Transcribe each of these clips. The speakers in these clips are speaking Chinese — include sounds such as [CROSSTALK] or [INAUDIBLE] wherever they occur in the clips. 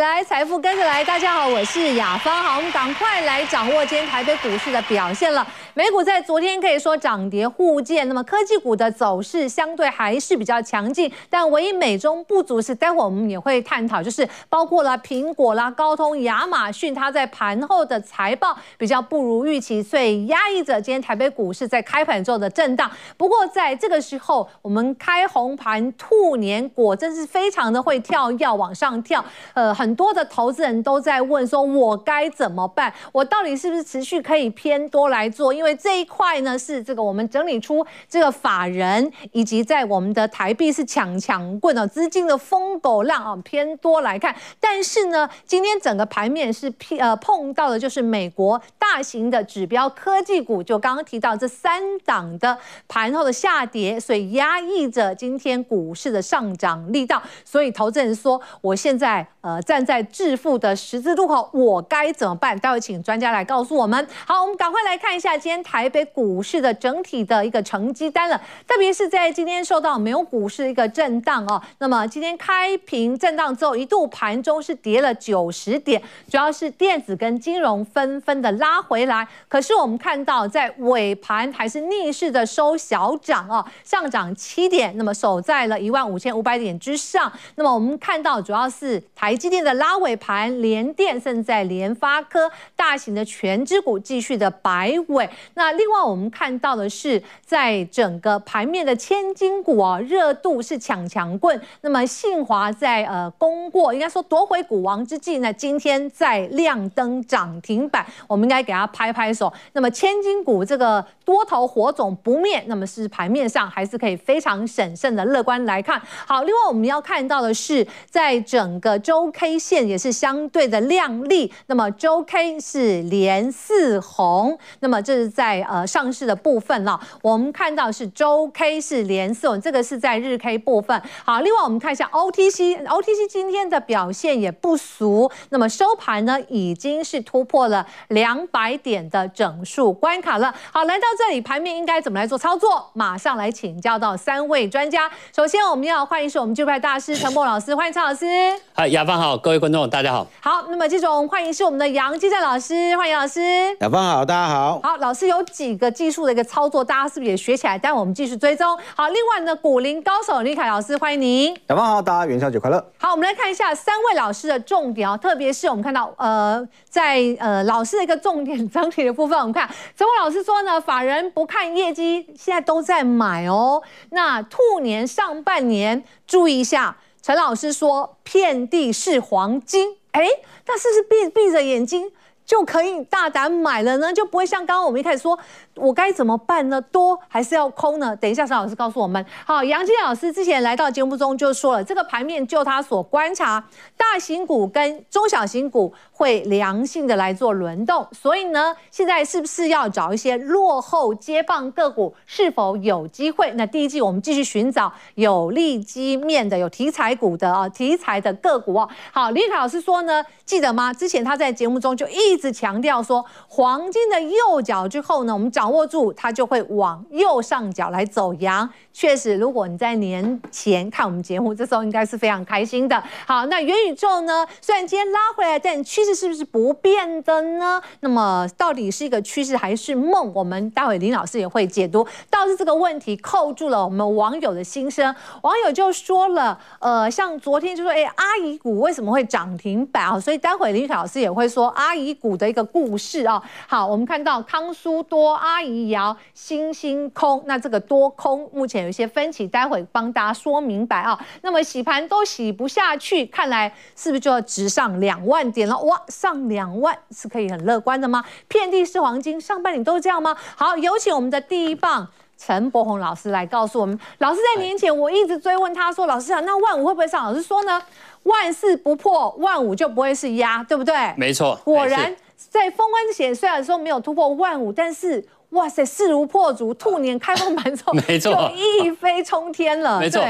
来，财富跟着来。大家好，我是雅芳。好，我们赶快来掌握今天台北股市的表现了。美股在昨天可以说涨跌互见，那么科技股的走势相对还是比较强劲，但唯一美中不足是，待会我们也会探讨，就是包括了苹果啦、高通、亚马逊，它在盘后的财报比较不如预期，所以压抑着今天台北股市在开盘之后的震荡。不过在这个时候，我们开红盘，兔年果真是非常的会跳，要往上跳。呃，很多的投资人都在问说，我该怎么办？我到底是不是持续可以偏多来做？因为这一块呢，是这个我们整理出这个法人以及在我们的台币是抢抢棍哦资金的疯狗浪啊，偏多来看。但是呢，今天整个盘面是偏呃碰到的就是美国大型的指标科技股，就刚刚提到这三档的盘后的下跌，所以压抑着今天股市的上涨力道。所以投资人说，我现在呃站在致富的十字路口，我该怎么办？待会请专家来告诉我们。好，我们赶快来看一下今天台北股市的整体的一个成绩单了，特别是在今天受到美国股市的一个震荡哦。那么今天开平震荡之后，一度盘中是跌了九十点，主要是电子跟金融纷纷的拉回来。可是我们看到在尾盘还是逆势的收小涨哦，上涨七点，那么守在了一万五千五百点之上。那么我们看到主要是台积电的拉尾盘，联电甚在联发科大型的全支股继续的摆尾。那另外我们看到的是，在整个盘面的千金股哦，热度是抢强棍。那么信华在呃攻过，应该说夺回股王之际呢，今天在亮灯涨停板，我们应该给他拍拍手。那么千金股这个多头火种不灭，那么是盘面上还是可以非常审慎的乐观来看。好，另外我们要看到的是，在整个周 K 线也是相对的亮丽。那么周 K 是连四红，那么这是在呃上市的部分了。我们看到是周 K 是连四红，这个是在日 K 部分。好，另外我们看一下 OTC，OTC 今天的表现也不俗。那么收盘呢，已经是突破了两百点的整数关卡了。好，来到这里，盘面应该怎么来做操作？马上来请教到三位专家。首先，我们要欢迎是我们技术派大师陈柏老师，欢迎陈老师。嗨，雅芳好，各位观大家好。好，那么这种欢迎是我们的杨基正老师，欢迎老师。小芳好，大家好。好，老师有几个技术的一个操作，大家是不是也学起来？待会我们继续追踪。好，另外呢，股龄高手李凯老师，欢迎您。小芳好，大家元宵节快乐。好，我们来看一下三位老师的重点啊，特别是我们看到呃，在呃老师的一个重点整体的部分，我们看陈伟老师说呢，法人不看业绩，现在都在买哦。那兔年上半年注意一下，陈老师说遍地是黄金，哎，那是不是闭闭着眼睛就可以大胆买了呢？就不会像刚刚我们一开始说。我该怎么办呢？多还是要空呢？等一下，陈老师告诉我们。好，杨金老师之前来到节目中就说了，这个盘面就他所观察，大型股跟中小型股会良性的来做轮动。所以呢，现在是不是要找一些落后接棒个股，是否有机会？那第一季我们继续寻找有利基面的、有题材股的啊，题材的个股哦。好，李凯老师说呢，记得吗？之前他在节目中就一直强调说，黄金的右脚之后呢，我们找握住它就会往右上角来走阳。确实，如果你在年前看我们节目，这时候应该是非常开心的。好，那元宇宙呢？虽然今天拉回来，但趋势是不是不变的呢？那么到底是一个趋势还是梦？我们待会林老师也会解读。倒是这个问题扣住了我们网友的心声，网友就说了，呃，像昨天就说，哎，阿姨股为什么会涨停板啊？所以待会林老师也会说阿姨股的一个故事啊。好，我们看到康苏多阿。阿姨摇，星星空，那这个多空目前有一些分歧，待会帮大家说明白啊。那么洗盘都洗不下去，看来是不是就要直上两万点了？哇，上两万是可以很乐观的吗？遍地是黄金，上半年都是这样吗？好，有请我们的第一棒陈柏宏老师来告诉我们。老师在年前我一直追问他说：“老师啊，那万五会不会上？”老师说呢：“万四不破，万五就不会是压，对不对？”没错，果然在封关之前虽然说没有突破万五，但是。哇塞，势如破竹，兔年开放盘之后，[LAUGHS] 没错，就一飞冲天了。没错，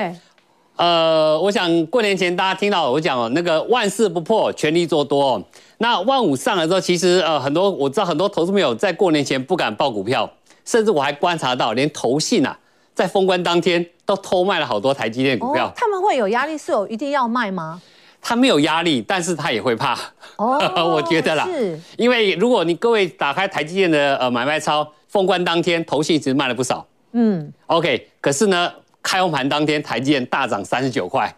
呃，我想过年前大家听到我讲哦，那个万事不破，全力做多哦。那万五上来之后，其实呃很多我知道很多投资朋友在过年前不敢报股票，甚至我还观察到，连投信啊，在封关当天都偷卖了好多台积电股票。哦，他们会有压力，是有一定要卖吗？他没有压力，但是他也会怕。哦，我觉得啦，是，因为如果你各位打开台积电的呃买卖超，封关当天投信其实卖了不少。嗯，OK，可是呢，开红盘当天台积电大涨三十九块。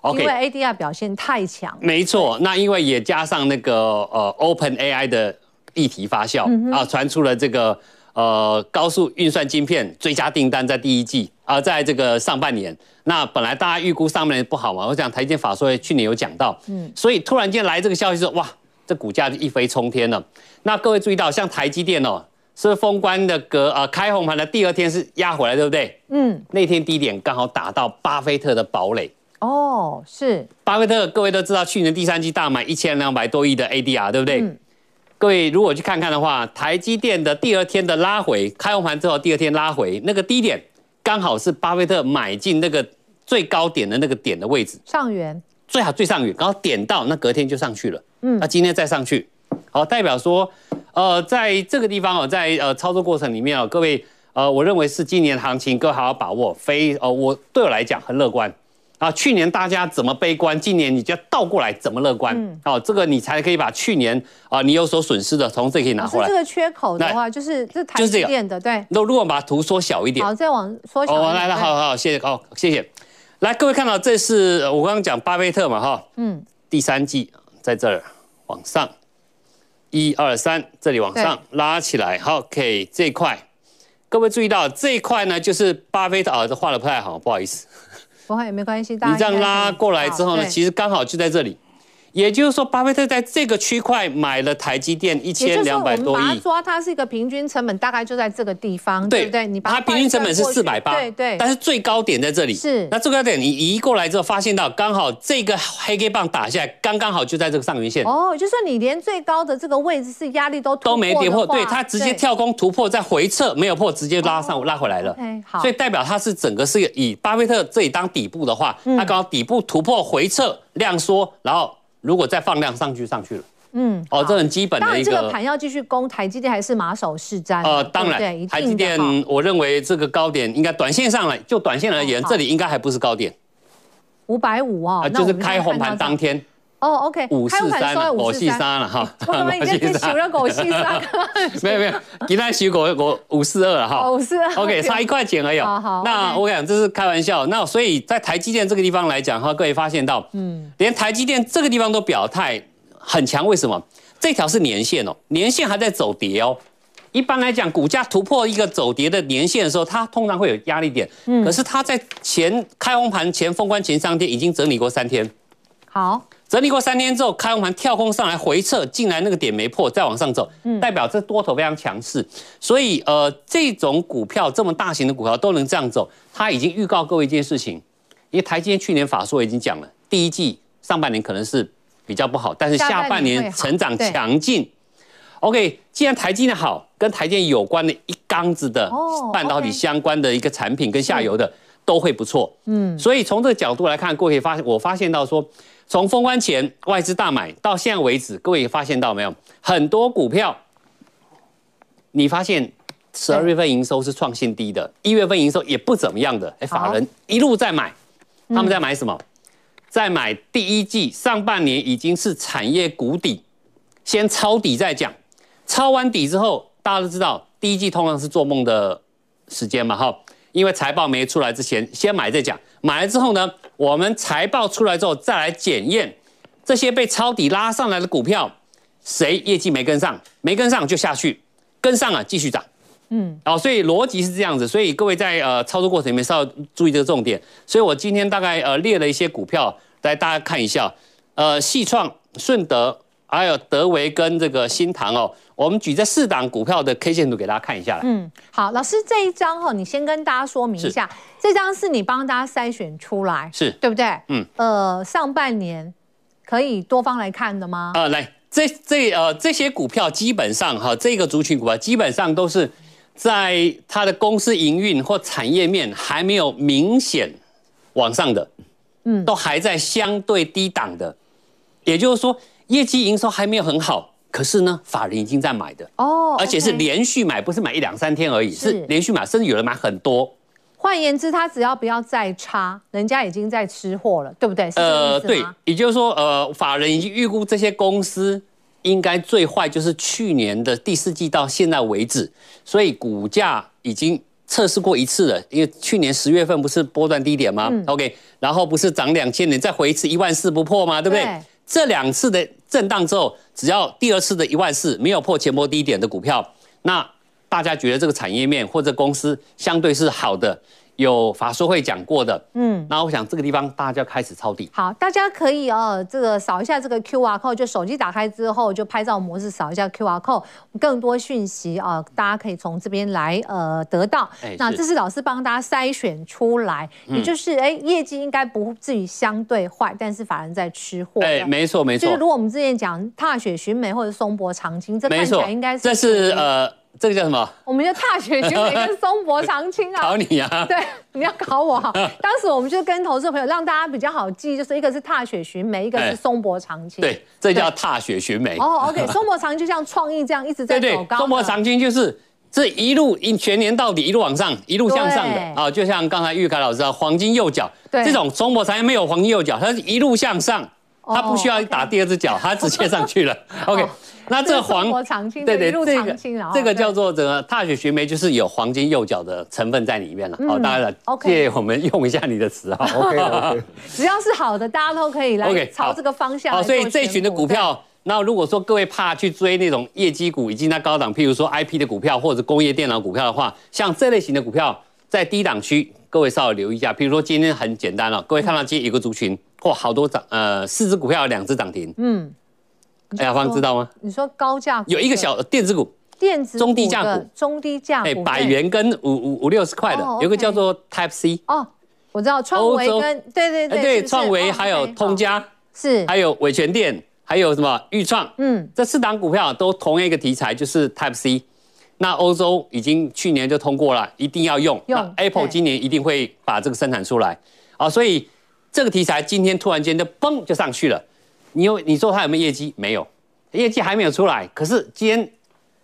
OK，因为 ADR 表现太强。没错，那因为也加上那个呃 Open AI 的议题发酵、嗯、啊，传出了这个呃高速运算晶片追加订单在第一季啊、呃，在这个上半年。那本来大家预估上半年不好嘛，我想台积电法说会去年有讲到，嗯，所以突然间来这个消息说，哇，这股价就一飞冲天了。那各位注意到，像台积电哦，是封关的隔呃开红盘的第二天是压回来，对不对？嗯，那天低点刚好打到巴菲特的堡垒。哦，是。巴菲特各位都知道，去年第三季大买一千两百多亿的 ADR，对不对？嗯。各位如果去看看的话，台积电的第二天的拉回，开红盘之后第二天拉回，那个低点。刚好是巴菲特买进那个最高点的那个点的位置，上缘最好最上缘，然后点到那隔天就上去了。嗯，那今天再上去，好，代表说，呃，在这个地方哦，在呃操作过程里面哦，各位呃，我认为是今年行情，各位好好把握，非呃我对我来讲很乐观。啊，去年大家怎么悲观，今年你就要倒过来怎么乐观？嗯，哦，这个你才可以把去年啊你有所损失的从这里可以拿回来。这个缺口的话，就是这台积电的，对。那如果把图缩小一点，好，再往缩小。哦，来来，好好，谢谢，好，谢谢。来，各位看到这是我刚刚讲巴菲特嘛，哈，嗯，第三季在这儿往上，一二三，这里往上拉起来，好，OK，这一块，各位注意到这一块呢，就是巴菲特啊，这画的不太好，不好意思。不会，没关系。你这样拉过来之后呢，其实刚好就在这里。也就是说，巴菲特在这个区块买了台积电一千两百多亿。把它抓，它是一个平均成本，大概就在这个地方，对不对？你把它平均成本是四百八，对对。但是最高点在这里。是。那最高点你移过来之后，发现到刚好这个黑 K 棒打下来，刚刚好就在这个上缘线。哦，就是说你连最高的这个位置是压力都都没跌破，对，它直接跳空突破再回撤，没有破，直接拉上拉回来了。好。所以代表它是整个是以巴菲特这里当底部的话，它刚好底部突破回撤量缩，然后。如果再放量上去，上去了，嗯，哦，这很基本的一个。当然，这个盘要继续攻，台积电还是马首是瞻。呃，当然，台积电，我认为这个高点应该短线上来，就短线而言，这里应该还不是高点。五百五哦，就是开红盘当天。哦，OK，五四三，五四三了哈。我们已经数 [LAUGHS] 了五四三。没有 [LAUGHS] 没有，给他数过我五四二了哈。五四二。OK，差一块钱而已。好好。那我讲这是开玩笑。那所以在台积电这个地方来讲哈，各位发现到，嗯，连台积电这个地方都表态很强。为什么？这条是年线哦，年线还在走跌哦。一般来讲，股价突破一个走跌的年线的时候，它通常会有压力点。嗯。可是它在前开红盘前封关前三天已经整理过三天。好。整理过三天之后，开红盘跳空上来回撤，进来那个点没破，再往上走，代表这多头非常强势。所以呃，这种股票这么大型的股票都能这样走，它已经预告各位一件事情，因为台积电去年法说已经讲了，第一季上半年可能是比较不好，但是下半年成长强劲。OK，既然台积电好，跟台积电有关的一缸子的半导体相关的一个产品跟下游的都会不错。嗯，所以从这个角度来看，各位可以发现，我发现到说。从封关前外资大买到现在为止，各位发现到没有？很多股票，你发现十二月份营收是创新低的，一月份营收也不怎么样的。哎，法人一路在买，他们在买什么？在买第一季上半年已经是产业谷底，先抄底再讲。抄完底之后，大家都知道第一季通常是做梦的时间嘛，哈。因为财报没出来之前，先买再讲。买了之后呢，我们财报出来之后再来检验这些被抄底拉上来的股票，谁业绩没跟上，没跟上就下去，跟上了继续涨。嗯，哦，所以逻辑是这样子。所以各位在呃操作过程里面稍微注意这个重点。所以我今天大概呃列了一些股票来大家看一下，呃，细创、顺德。还有德维跟这个新唐哦，我们举这四档股票的 K 线图给大家看一下来。嗯，好，老师这一张哈，你先跟大家说明一下，这张是你帮大家筛选出来，是对不对？嗯，呃，上半年可以多方来看的吗？呃，来，这这呃这些股票基本上哈，这个族群股票，基本上都是在它的公司营运或产业面还没有明显往上的，嗯，都还在相对低档的，也就是说。业绩营收还没有很好，可是呢，法人已经在买的哦，而且是连续买，不是买一两三天而已，是连续买，甚至有人买很多，换言之，他只要不要再差，人家已经在吃货了，对不对？呃，对，也就是说，呃，法人已经预估这些公司应该最坏就是去年的第四季到现在为止，所以股价已经测试过一次了。因为去年十月份不是波段低点吗？嗯，OK，然后不是涨两千点，再回一次一万四不破吗？对不对？对，这两次的震荡之后，只要第二次的一万四没有破前波低点的股票，那。大家觉得这个产业面或者公司相对是好的，有法说会讲过的，嗯，那我想这个地方大家开始抄底。好，大家可以哦，这个扫一下这个 QR code，就手机打开之后就拍照模式扫一下 QR code，更多讯息啊，大家可以从这边来呃得到。欸、那这是老师帮大家筛选出来，嗯、也就是哎业绩应该不至于相对坏，但是法人在吃货。哎，没错没错。就是如果我们之前讲踏雪寻梅或者松柏长青，这看起来应该是这是呃。这个叫什么？我们就踏雪寻梅跟松柏长青啊。[LAUGHS] 考你啊！对，你要考我哈。当时我们就跟投资朋友让大家比较好记，就是一个是踏雪寻梅，一个是松柏长青。对，这叫踏雪寻梅。哦，OK，松柏长青就像创意这样一直在走高。松柏长青就是这一路一全年到底一路往上，一路向上的啊，就像刚才玉凯老师啊，黄金右脚，这种松柏长青没有黄金右脚，它是一路向上，它不需要打第二只脚，它直接上去了。[LAUGHS] OK。那这个黄对对，这个这个叫做这个踏雪寻梅，就是有黄金右脚的成分在里面了。好，大家借我们用一下你的词哈。OK，[LAUGHS] 只要是好的，大家都可以来朝这个方向。好，所以这群的股票，那如果说各位怕去追那种业绩股，以及那高档，譬如说 IP 的股票或者工业电脑股票的话，像这类型的股票在低档区，各位稍微留意一下。譬如说今天很简单了，各位看到今天有个族群，嚯，好多涨，呃，四只股票有两只涨停。嗯。雅芳知道吗？你说高价有一个小电子股，电子中低价股，中低价股，百元跟五五五六十块的，有个叫做 Type C。哦，我知道创维跟对对对对，创维还有通家是，还有伟全电，还有什么钰创，嗯，这四档股票都同样一个题材，就是 Type C。那欧洲已经去年就通过了，一定要用。用 Apple 今年一定会把这个生产出来啊，所以这个题材今天突然间就嘣就上去了。你有你说它有没有业绩？没有，业绩还没有出来。可是今天，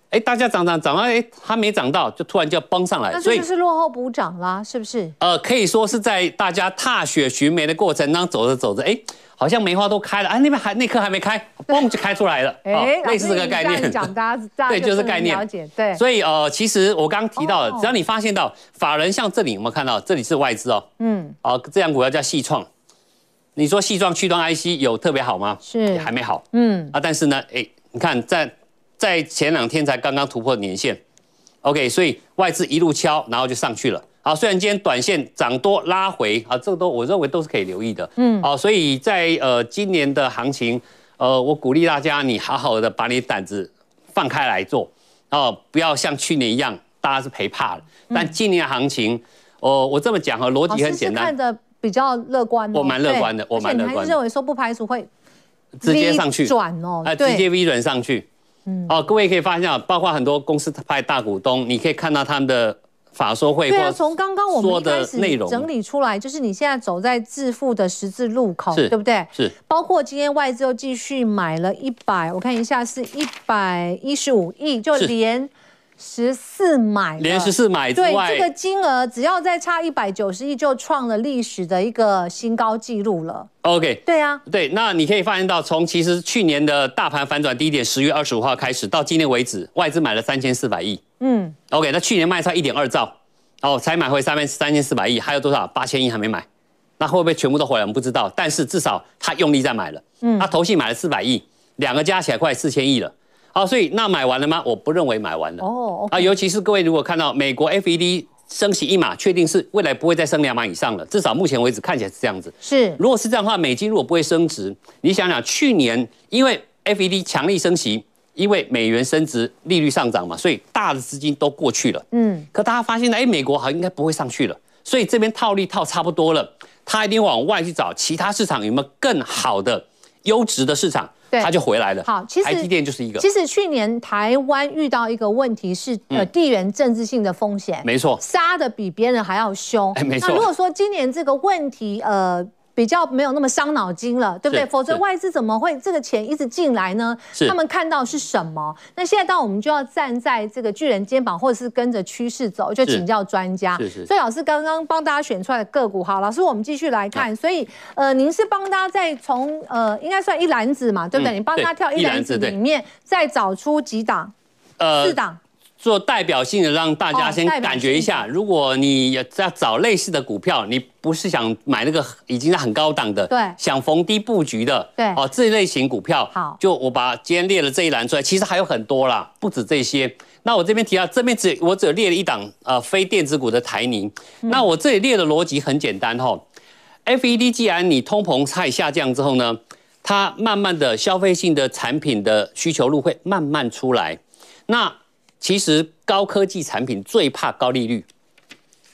哎，大家涨涨涨到，哎，它没涨到，就突然就要崩上来。那这就是落后补涨啦，是不是？呃，可以说是在大家踏雪寻梅的过程当中走着走着，哎，好像梅花都开了，哎，那边还那棵还没开，嘣就开出来了。[LAUGHS] 哎，类似这个概念。讲 [LAUGHS] 大家对，就是概念。了解对。所以呃，其实我刚刚提到的，只要你发现到法人像这里，有没有看到？这里是外资哦。嗯。哦，这样股票叫细创。你说细状驱动 IC 有特别好吗？是，也还没好。嗯啊，但是呢，哎，你看在在前两天才刚刚突破年线，OK，所以外资一路敲，然后就上去了。好，虽然今天短线涨多拉回，啊，这个都我认为都是可以留意的。嗯，好，所以在呃今年的行情，呃，我鼓励大家，你好好的把你胆子放开来做，哦，不要像去年一样，大家是赔怕了。但今年行情，哦，我这么讲哈，逻辑很简单。比较乐观，我蛮乐观的，我蛮乐观认为说不排除会直接上去转哦，啊，直接 V 转上去。嗯，哦，各位可以发现啊，包括很多公司派大股东，你可以看到他们的法说会。对啊，从刚刚我们一开始内容整理出来，就是你现在走在致富的十字路口，对不对？是。包括今天外资又继续买了一百，我看一下是一百一十五亿，就连。十四买，连十四买之外，对这个金额，只要再差一百九十亿，就创了历史的一个新高纪录了。OK，对啊，对，那你可以发现到，从其实去年的大盘反转低点十月二十五号开始，到今天为止，外资买了三千四百亿。嗯，OK，那去年卖差一点二兆，哦，才买回三万三千四百亿，还有多少？八千亿还没买，那会不会全部都回来？我们不知道，但是至少他用力在买了。嗯，他投信买了四百亿，两个加起来快四千亿了。好，所以那买完了吗？我不认为买完了。哦，啊，尤其是各位如果看到美国 FED 升息一码，确定是未来不会再升两码以上了，至少目前为止看起来是这样子。是，如果是这样的话，美金如果不会升值，你想想去年因为 FED 强力升息，因为美元升值，利率上涨嘛，所以大的资金都过去了。嗯，可大家发现呢，哎，美国好像应该不会上去了，所以这边套利套差不多了，他一定往外去找其他市场有没有更好的优质的市场。对，它就回来了。好，其实台积电就是一个。其实去年台湾遇到一个问题是，呃，地缘政治性的风险。没错。杀的比别人还要凶。哎，没错。那如果说今年这个问题，呃，比较没有那么伤脑筋了，对不对？否则外资怎么会这个钱一直进来呢？他们看到是什么？那现在到我们就要站在这个巨人肩膀，或者是跟着趋势走，就请教专家。是是。所以老师刚刚帮大家选出来的个股，好，老师我们继续来看。所以呃，您是帮大家在从呃，应该算一篮子嘛，对不对？你帮他跳一篮子里面再找出几档，呃，四档。做代表性的，让大家先感觉一下。如果你要找类似的股票，你不是想买那个已经在很高档的，对，想逢低布局的，对，哦，这一类型股票，好，就我把今天列了这一栏出来，其实还有很多啦，不止这些。那我这边提到，这边只我只有列了一档呃非电子股的台泥。那我这里列的逻辑很简单哈，FED 既然你通膨菜下降之后呢，它慢慢的消费性的产品的需求路会慢慢出来，那。其实高科技产品最怕高利率，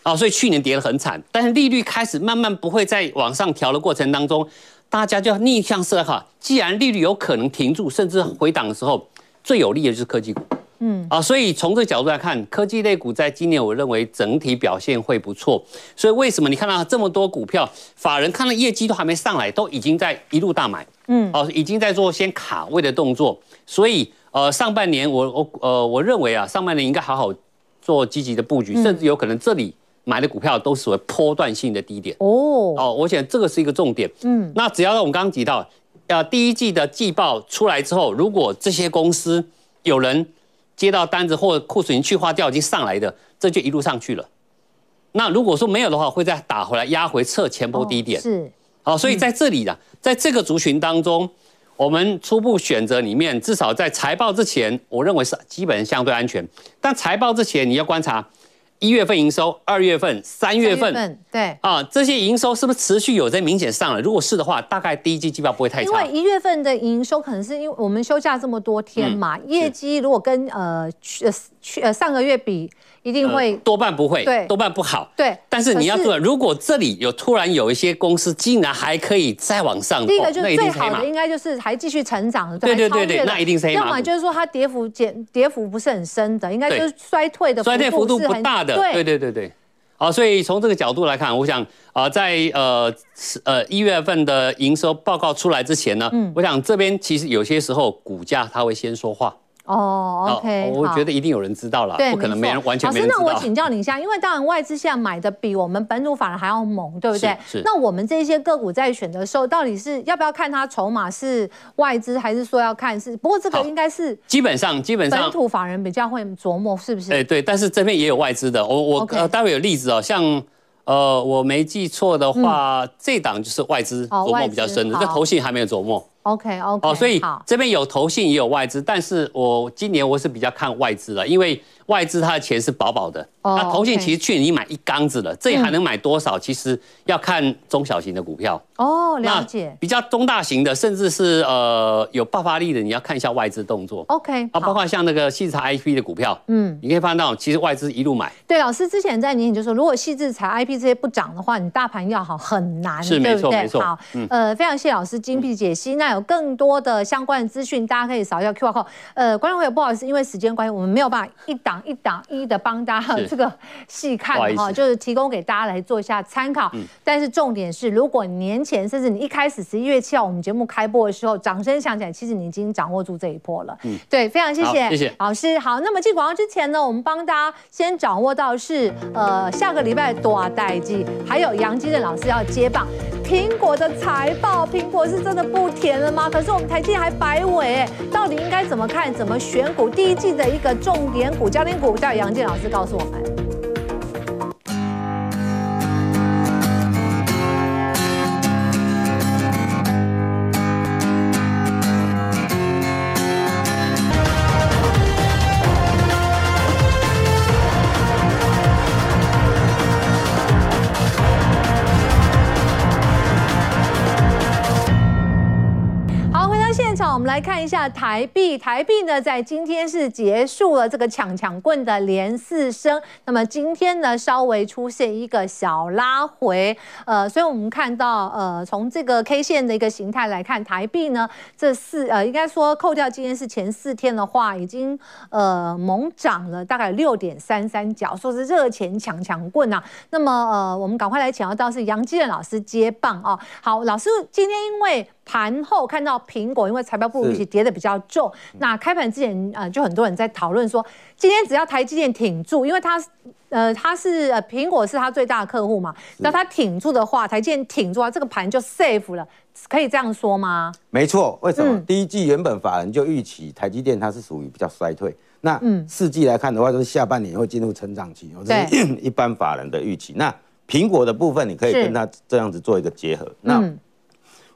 啊，所以去年跌得很惨。但是利率开始慢慢不会再往上调的过程当中，大家就要逆向思考。既然利率有可能停住，甚至回档的时候，最有利的就是科技股。嗯，啊，所以从这个角度来看，科技类股在今年我认为整体表现会不错。所以为什么你看到这么多股票，法人看到业绩都还没上来，都已经在一路大买，嗯，哦，已经在做先卡位的动作，所以。呃，上半年我我呃，我认为啊，上半年应该好好做积极的布局，甚至有可能这里买的股票都是属于波段性的低点哦。哦，我想这个是一个重点。嗯，那只要我们刚刚提到，呃，第一季的季报出来之后，如果这些公司有人接到单子或库存去化掉已经上来的，这就一路上去了。那如果说没有的话，会再打回来压回测前波低点。是。好，所以在这里的，在这个族群当中。我们初步选择里面，至少在财报之前，我认为是基本相对安全。但财报之前，你要观察一月份营收、二月份、三月份，对啊，这些营收是不是持续有在明显上了？如果是的话，大概第一季季报不会太差。因为一月份的营收可能是因为我们休假这么多天嘛，嗯、业绩如果跟呃去去呃上个月比。一定会、呃、多半不会，对，多半不好，对。但是你要做，如果这里有突然有一些公司竟然还可以再往上，第一个就是最好的应该就是还继续成长的，对对对对，那一定是黑马。要么就是说它跌幅减跌幅不是很深的，应该就是衰退的衰退幅度不大的，对对对对。好，所以从这个角度来看，我想啊、呃，在呃呃一月份的营收报告出来之前呢，嗯，我想这边其实有些时候股价它会先说话。哦、oh，OK，我觉得一定有人知道了，不可能没人完全没人知道。老师，那我请教你一下，因为当然外资现在买的比我们本土法人还要猛，对不对？是。那我们这些个股在选的时候，到底是要不要看它筹码是外资，还是说要看是？不过这个应该是基本上基本上本土法人比较会琢磨，是不是？哎，对，但是这边也有外资的，我我.呃待会有例子哦，像。呃，我没记错的话，嗯、这档就是外资琢磨比较深的，这投信还没有琢磨。OK OK，哦，所以这边有投信也有外资，但是我今年我是比较看外资的，因为。外资它的钱是薄薄的，那投信其实去年已经买一缸子了，这里还能买多少？其实要看中小型的股票哦，了解。比较中大型的，甚至是呃有爆发力的，你要看一下外资动作。OK，啊，包括像那个矽智财 IP 的股票，嗯，你可以发现到其实外资一路买。对，老师之前在年底就说，如果矽智财 IP 这些不涨的话，你大盘要好很难，是没错没错。好，呃，非常谢谢老师精辟解析。那有更多的相关的资讯，大家可以扫一下 QR code。呃，观众朋友不好意思，因为时间关系，我们没有办法一档。一档一的帮大家 [LAUGHS] 这个细看哈，就是提供给大家来做一下参考。但是重点是，如果年前甚至你一开始十一月七号我们节目开播的时候，掌声响起来，其实你已经掌握住这一波了。嗯，对，非常谢谢，谢谢老师。好，那么进广告之前呢，我们帮大家先掌握到是呃下个礼拜多代机，还有杨基正老师要接棒。苹果的财报，苹果是真的不甜了吗？可是我们台积还摆尾，到底应该怎么看？怎么选股？第一季的一个重点股、焦点股，叫杨建老师告诉我们。台币，台币呢在今天是结束了这个抢抢棍的连四升，那么今天呢稍微出现一个小拉回，呃，所以我们看到呃从这个 K 线的一个形态来看，台币呢这四呃应该说扣掉今天是前四天的话，已经呃猛涨了大概六点三三角，说是热钱抢抢棍、啊。那么呃我们赶快来请到到是杨基任老师接棒哦。好，老师今天因为。盘后看到苹果，因为财报不如预期跌的比较重。那开盘之前，呃，就很多人在讨论说，今天只要台积电挺住，因为它，呃，它是呃苹果是它最大的客户嘛，那它挺住的话，台积电挺住啊，这个盘就 safe 了，可以这样说吗？没错，为什么？嗯、第一季原本法人就预期台积电它是属于比较衰退，那四季来看的话，就是下半年会进入成长期，这是 [CLEARS THROAT] 一般法人的预期。那苹果的部分，你可以跟它这样子做一个结合。那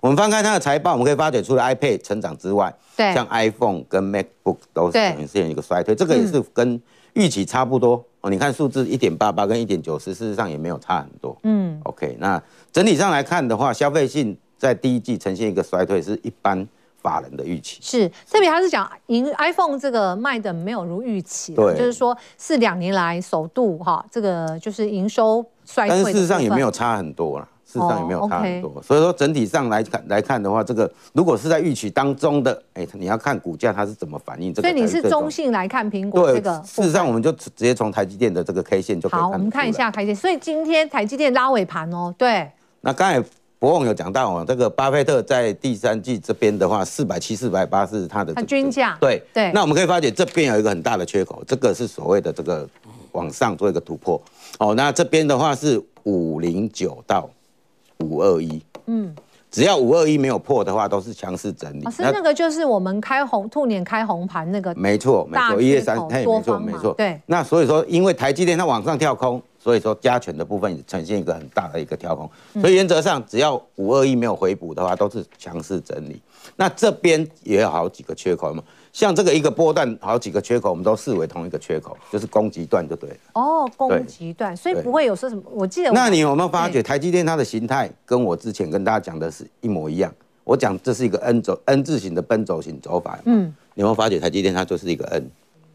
我们翻开它的财报，我们可以发觉，除了 iPad 成长之外，对，像 iPhone 跟 MacBook 都是呈现一个衰退，这个也是跟预期差不多哦。你看数字一点八八跟一点九十，事实上也没有差很多。嗯，OK，那整体上来看的话，消费性在第一季呈现一个衰退，是一般法人的预期。是，特别他是讲营 iPhone 这个卖的没有如预期，对，就是说是两年来首度哈，这个就是营收衰退，但是事实上也没有差很多了。事实上也没有差很多，所以说整体上来看来看的话，这个如果是在预期当中的，哎，你要看股价它是怎么反应。这个。所以你是中性来看苹果这个。事实上，我们就直接从台积电的这个 K 线就可以看。好，我们看一下台积电。所以今天台积电拉尾盘哦，对。那刚才伯翁有讲到哦，这个巴菲特在第三季这边的话，四百七、四百八是他的均价。对对。那我们可以发觉这边有一个很大的缺口，这个是所谓的这个往上做一个突破。哦，那这边的话是五零九到。五二一，嗯，只要五二一没有破的话，都是强势整理。老师，那个就是我们开红兔年开红盘那个，没错，没错，一月三，嘿，没错，没错，对。那所以说，因为台积电它往上跳空，所以说加权的部分呈现一个很大的一个跳空，所以原则上只要五二一没有回补的话，都是强势整理。那这边也有好几个缺口嘛。像这个一个波段好几个缺口，我们都视为同一个缺口，就是攻击段就对了。哦，攻击段，所以不会有说什么。我记得我，那你有没有发觉台积电它的形态跟我之前跟大家讲的是一模一样？我讲这是一个 N 轴 N 字形的奔走型走法。嗯，你有没有发觉台积电它就是一个 N？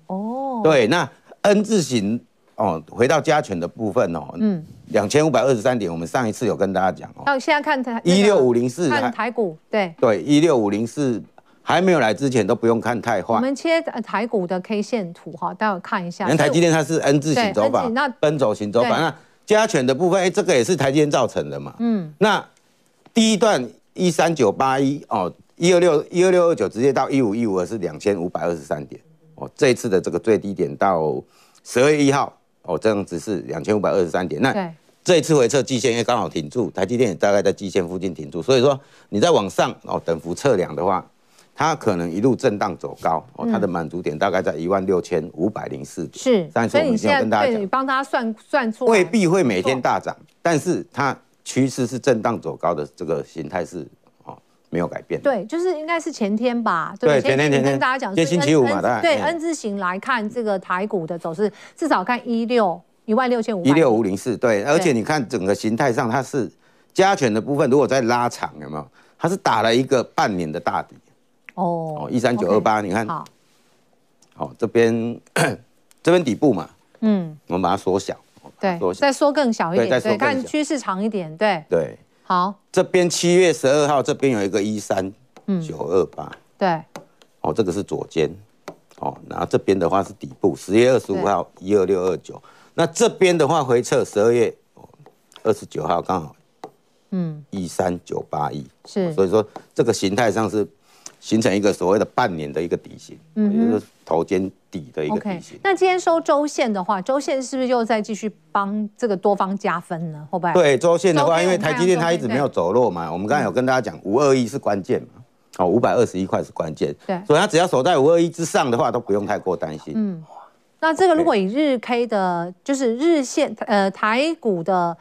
哦，对，那 N 字形哦，回到加权的部分哦，嗯，两千五百二十三点，我们上一次有跟大家讲哦。那现在看台一六五零四，看台股，对对，一六五零四。还没有来之前都不用看太坏。我们切台股的 K 线图哈，待会看一下。台积电它是 N 字形走法，那奔走型走法。那加权的部分，哎，这个也是台积电造成的嘛。嗯。那第一段一三九八一哦，一二六一二六二九直接到一五一五二是两千五百二十三点哦。这一次的这个最低点到十二月一号哦，这样子是两千五百二十三点。那这一次回测季线也刚好停住，台积电也大概在季线附近停住，所以说你再往上哦，等幅测量的话。它可能一路震荡走高哦，它的满足点大概在一万六千五百零四点。是，但是我们先跟大家讲，你帮他算算出未必会每天大涨，但是它趋势是震荡走高的这个形态是哦没有改变。对，就是应该是前天吧。对，前天前天跟大家讲，今天星期五嘛，对。对，N 字形来看这个台股的走势，至少看一六一万六千五。一六五零四，对，而且你看整个形态上，它是加权的部分，如果再拉长，有没有？它是打了一个半年的大底。哦，一三九二八，你看，好，好，这边 [CLEARS THROAT] 这边底部嘛，嗯，我们把它缩小，对，缩小，再缩更小一点，对，看趋势长一点，对，对，好，这边七月十二号这边有一个一三九二八，对，哦，这个是左肩，哦，然后这边的话是底部，十月二十五号一二六二九，那这边的话回撤十二月二十九号刚好，嗯，一三九八一，是，所以说这个形态上是。形成一个所谓的半年的一个底型，嗯，也就是头肩底的一个底型。那今天收周线的话，周线是不是又在继续帮这个多方加分呢？会不会？对，周线的话，因为台积电它一直没有走弱嘛，我们刚才有跟大家讲，五二一是关键嘛，哦，五百二十一块是关键，对，所以它只要守在五二一之上的话，都不用太过担心。嗯，那这个如果以日 K 的，就是日线，呃，台股的。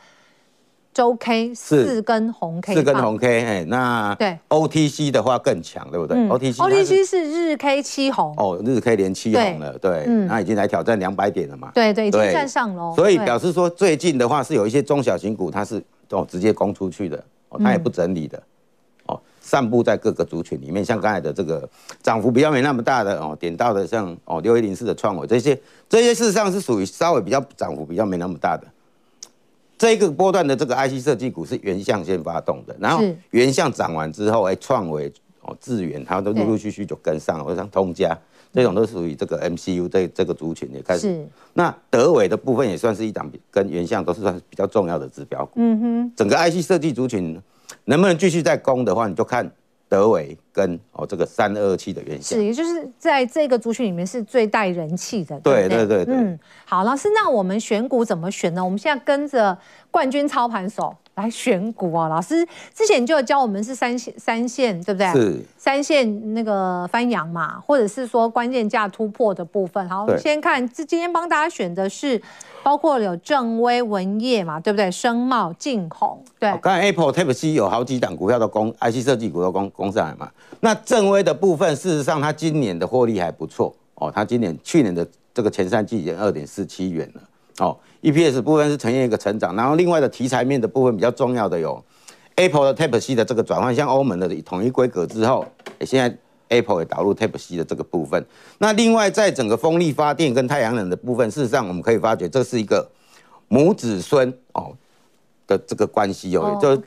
周 K 四根红 K，四根红 K，哎，那对 OTC 的话更强，对不对？OTC OTC 是日 K 七红哦，日 K 连七红了，对，那已经来挑战两百点了嘛？对对，已经站上了。所以表示说，最近的话是有一些中小型股，它是哦直接攻出去的，哦，它也不整理的，哦，散布在各个族群里面。像刚才的这个涨幅比较没那么大的哦，点到的像哦六一零四的创惟这些，这些事实上是属于稍微比较涨幅比较没那么大的。这一个波段的这个 IC 设计股是原相先发动的，然后原相涨完之后，哎，创维哦智源，它都陆陆续续就跟上了，或像通家。这种都属于这个 MCU 这这个族群也开始。那德伟的部分也算是一档跟原相都是算是比较重要的指标股。嗯哼。整个 IC 设计族群能不能继续再攻的话，你就看德维跟哦这个三二二七的原型。是，也就是在这个族群里面是最带人气的。对对对对。嗯，好，老师，那我们选股怎么选呢？我们现在跟着冠军操盘手。来选股啊，老师之前就教我们是三线三线，对不对？是三线那个翻扬嘛，或者是说关键价突破的部分。好，我们先看这今天帮大家选的是，包括有正威、文业嘛，对不对？声茂、晋宏，对。刚才 Apple Type C 有好几档股票都攻 IC 设计股都攻攻上来嘛。那正威的部分，事实上它今年的获利还不错哦，它今年去年的这个前三季已经二点四七元了。哦，EPS 部分是呈现一个成长，然后另外的题材面的部分比较重要的有 Apple 的 Type C 的这个转换，像欧盟的统一规格之后，现在 Apple 也导入 Type C 的这个部分。那另外在整个风力发电跟太阳能的部分，事实上我们可以发觉这是一个母子孙哦的这个关系哦，就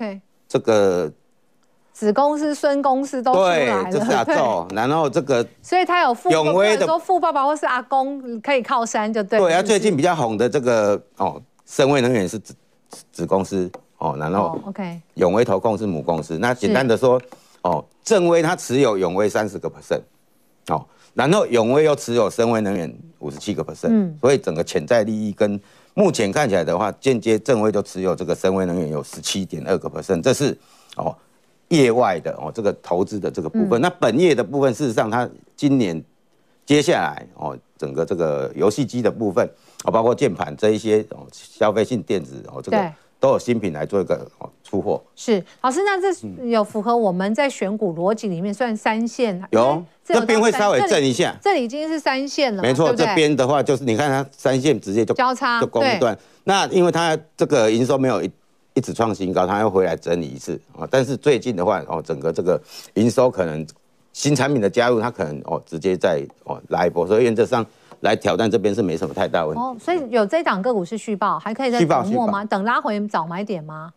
这个。子公司、孙公司都出来了，对，这是阿祖，然后这个，所以他有富永威的说富爸爸或是阿公可以靠山，就对。对，他最近比较红的这个哦，深威能源是子子公司哦，然后 OK，永威投控是母公司。那简单的说哦，正威他持有永威三十个 percent，哦，然后永威又持有深威能源五十七个 percent，嗯，所以整个潜在利益跟目前看起来的话，间接正威就持有这个深威能源有十七点二个 percent，这是哦。业外的哦，这个投资的这个部分，嗯、那本业的部分，事实上，它今年接下来哦，整个这个游戏机的部分哦，包括键盘这一些哦，消费性电子哦，这个都有新品来做一个哦出货。是老师，那这有符合我们在选股逻辑里面算三线？有，这边会稍微震一下，这里已经是三线了。没错，这边的话就是你看它三线直接就交叉就攻一段，那因为它这个营收没有一。一直创新高，它要回来整理一次啊！但是最近的话，哦，整个这个营收可能新产品的加入，它可能哦直接再哦来一波，所以原则上来挑战这边是没什么太大问题。哦，所以有这档个股是续报，还可以再等末吗？等拉回早买点吗？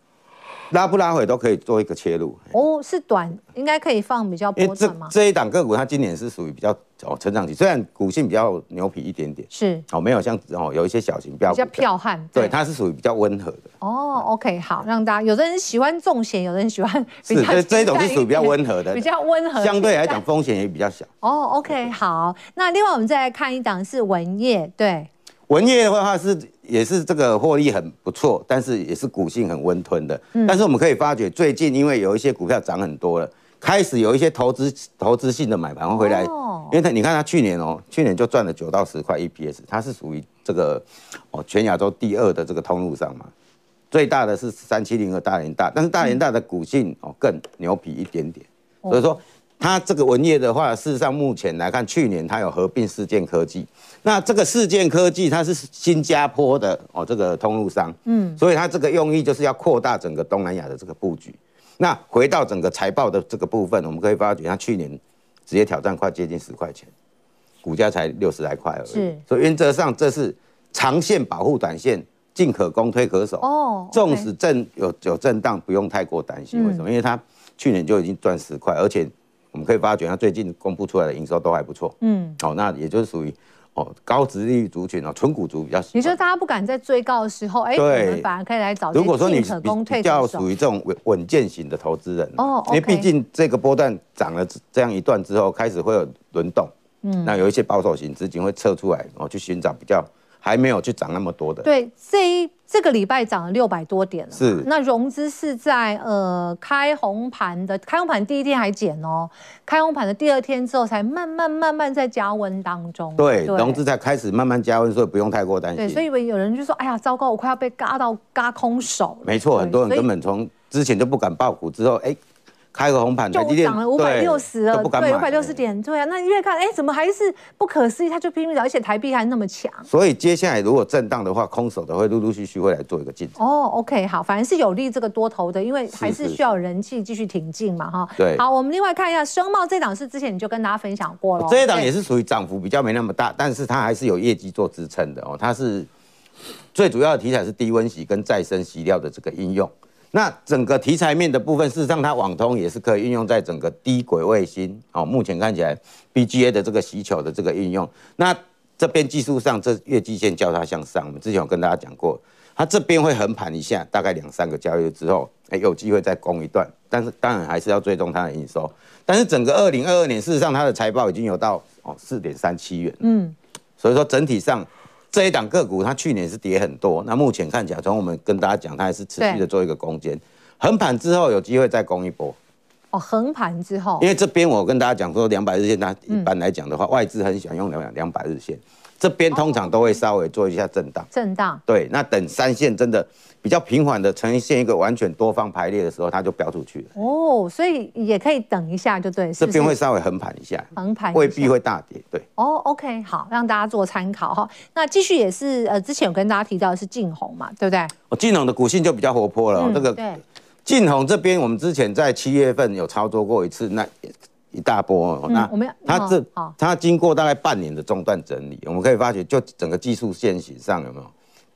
拉不拉回都可以做一个切入。哦，是短，应该可以放比较波段吗？这，这一档个股它今年是属于比较。哦，成长期虽然股性比较牛皮一点点，是哦，没有像哦有一些小型标比较剽悍，对，它是属于比较温和的。哦，OK，好，让大家有的人喜欢重险，有的人喜欢比较是这这一种是属于比较温和的，比较温和，相对来讲风险也比较小。哦，OK，好，那另外我们再来看一档是文业，对，文业的话是也是这个获利很不错，但是也是股性很温吞的。嗯，但是我们可以发觉最近因为有一些股票涨很多了。开始有一些投资投资性的买盘会回来，因为他你看它去年哦，去年就赚了九到十块 EPS，它是属于这个哦全亚洲第二的这个通路上嘛，最大的是三七零和大联大，但是大联大的股性哦更牛皮一点点，所以说它这个文业的话，事实上目前来看，去年它有合并世健科技，那这个世件科技它是新加坡的哦这个通路商，嗯，所以它这个用意就是要扩大整个东南亚的这个布局。那回到整个财报的这个部分，我们可以发觉，它去年直接挑战快接近十块钱，股价才六十来块而已。是，所以原则上这是长线保护短线，进可攻退可守。哦，纵使震有有震荡，不用太过担心。为什么？因为它去年就已经赚十块，而且我们可以发觉，它最近公布出来的营收都还不错。嗯，好，那也就是属于。哦，高值利率族群哦，纯股族比较喜欢。你说大家不敢在追高的时候，哎，我们反而可以来找。如果说你比较属于这种稳稳健型的投资人哦，因为毕竟这个波段涨了这样一段之后，开始会有轮动，嗯，那有一些保守型资金会撤出来，哦去寻找比较还没有去涨那么多的。对，这一。这个礼拜涨了六百多点了，是。那融资是在呃开红盘的开红盘第一天还减哦，开红盘的第二天之后才慢慢慢慢在加温当中。对，对融资才开始慢慢加温，所以不用太过担心。对，所以有人就说，哎呀，糟糕，我快要被嘎到嘎空手了。没错，很多人根本从之前就不敢爆股，之后哎开个红盘，就涨了五百六十了，对，五百六十点，对啊，那越看，哎，怎么还是不可思议？它就拼命涨，而且台币还那么强。所以接下来如果震荡的话，空手的会陆陆续续会来做一个进场。哦，OK，好，反正是有利这个多头的，因为还是需要人气继续挺进嘛，哈。对。好，我们另外看一下生茂这档，是之前你就跟大家分享过了，这一档也是属于涨幅比较没那么大，但是它还是有业绩做支撑的哦。它是最主要的题材是低温洗跟再生洗料的这个应用。那整个题材面的部分，事实上它网通也是可以运用在整个低轨卫星哦。目前看起来 BGA 的这个需求的这个应用，那这边技术上这月季线交叉向上，我们之前有跟大家讲过，它这边会横盘一下，大概两三个交易日之后，哎，有机会再攻一段。但是当然还是要追踪它的营收。但是整个二零二二年，事实上它的财报已经有到哦四点三七元，嗯，所以说整体上。这一档个股，它去年是跌很多，那目前看起来，从我们跟大家讲，它还是持续的做一个攻坚，横盘之后有机会再攻一波。哦，横盘之后，因为这边我跟大家讲说，两百日线它一般来讲的话，嗯、外资很喜欢用两两百日线。这边通常都会稍微做一下震荡，震荡。对，那等三线真的比较平缓的呈现一个完全多方排列的时候，它就飙出去了。哦，所以也可以等一下，就对。这边会稍微横盘一下，横盘未必会大跌。对。哦，OK，好，让大家做参考哈。那继续也是呃，之前有跟大家提到的是晋宏嘛，对不对？哦，晋宏的股性就比较活泼了。嗯、这个对。晋宏这边，我们之前在七月份有操作过一次，那。一大波，嗯、那它这它经过大概半年的中断整理，我们可以发觉，就整个技术线型上有没有？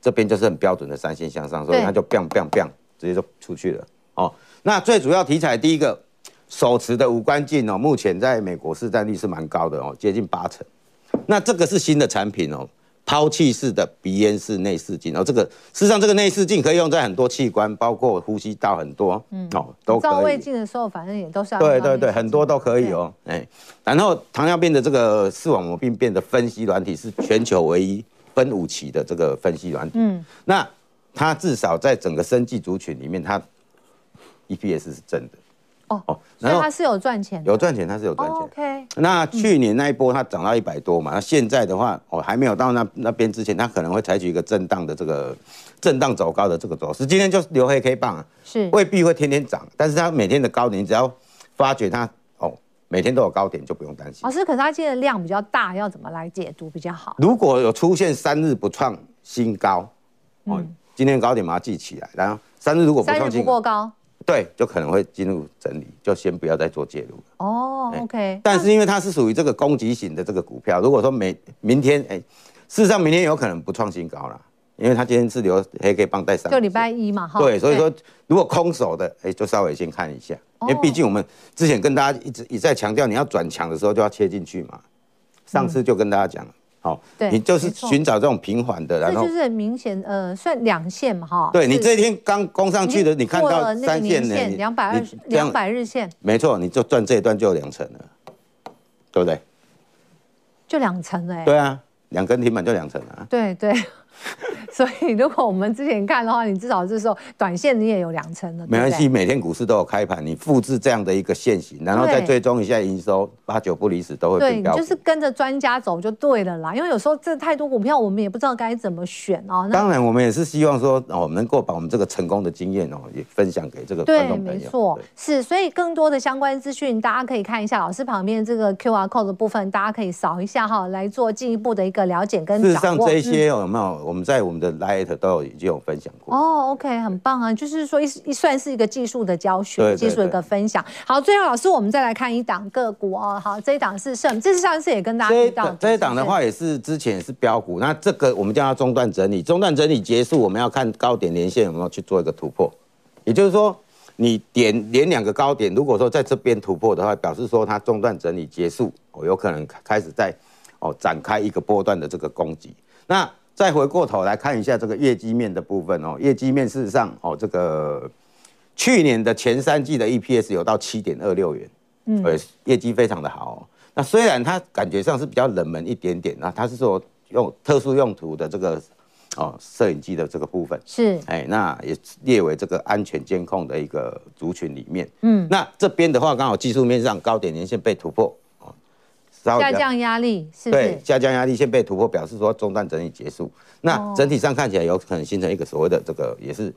这边就是很标准的三线向上，所以它就 biang biang biang 直接就出去了。哦，那最主要题材第一个手持的无关镜哦，目前在美国市占率是蛮高的哦，接近八成。那这个是新的产品哦。抛弃式的鼻咽式内视镜，然后这个事实上这个内视镜可以用在很多器官，包括呼吸道很多，嗯，哦，都可以。照胃镜的时候，反正也都是要。对对对，很多都可以哦，哎，然后糖尿病的这个视网膜病变的分析软体是全球唯一分五期的这个分析软体，嗯，那它至少在整个生计族群里面，它 EPS 是正的。哦，所以它是有赚钱，有赚钱，它是有赚钱。Oh, OK，那去年那一波它涨到一百多嘛，那现在的话，哦，还没有到那那边之前，它可能会采取一个震荡的这个震荡走高的这个走势。今天就是留黑 K 棒啊，是未必会天天涨，但是它每天的高点，你只要发觉它哦，每天都有高点，就不用担心。老师，可是它今天的量比较大，要怎么来解读比较好？如果有出现三日不创新高，哦，嗯、今天高点把它记起来，然后三日如果不创新高。对，就可能会进入整理，就先不要再做介入了。哦、oh，OK。但是因为它是属于这个攻击型的这个股票，如果说每明天，哎，事实上明天有可能不创新高了，因为它今天是留黑 K 棒带上。就礼拜一嘛，哈。对，所以说如果空手的，哎，就稍微先看一下，因为毕竟我们之前跟大家一直一再强调，你要转强的时候就要切进去嘛。上次就跟大家讲好，对，你就是寻找这种平缓的，然后就是很明显，呃，算两线嘛，哈。对，你这一天刚攻上去的，你看到三线呢，两百二十两百日线，没错，你就赚这一段就有两成了，对不对？就两成哎。对啊，两根停板就两成啊。对对。[LAUGHS] 所以，如果我们之前看的话，你至少是说短线你也有两成了。没关系，每天股市都有开盘，你复制这样的一个线型，然后再追踪一下营收，八九不离十都会。对，你就是跟着专家走就对了啦。因为有时候这太多股票，我们也不知道该怎么选哦。当然，我们也是希望说，哦，能够把我们这个成功的经验哦，也分享给这个观众朋友。对，没错，是。所以更多的相关资讯，大家可以看一下老师旁边这个 QR code 的部分，大家可以扫一下哈，来做进一步的一个了解跟掌握。事实上，这些有没有我们在我们的 Light 都有已经有分享过哦，OK，很棒啊，就是说一一算是一个技术的教学，技术的一个分享。好，最后老师，我们再来看一档个股哦。好，这一档是什么？这是上次也跟大家提到，这一档的话也是之前也是标股，那这个我们叫它中段整理，中段整理结束，我们要看高点连线有没有去做一个突破。也就是说，你点连两个高点，如果说在这边突破的话，表示说它中段整理结束，哦，有可能开始在哦展开一个波段的这个攻击。那再回过头来看一下这个业绩面的部分哦，业绩面事实上哦，这个去年的前三季的 EPS 有到七点二六元，嗯，业绩非常的好哦。那虽然它感觉上是比较冷门一点点，那它是说用特殊用途的这个哦摄影机的这个部分是，哎，那也列为这个安全监控的一个族群里面，嗯，那这边的话刚好技术面上高点年线被突破。下降压力是？对，下降压力线被突破，表示说中断整理结束。那整体上看起来有可能形成一个所谓的这个也是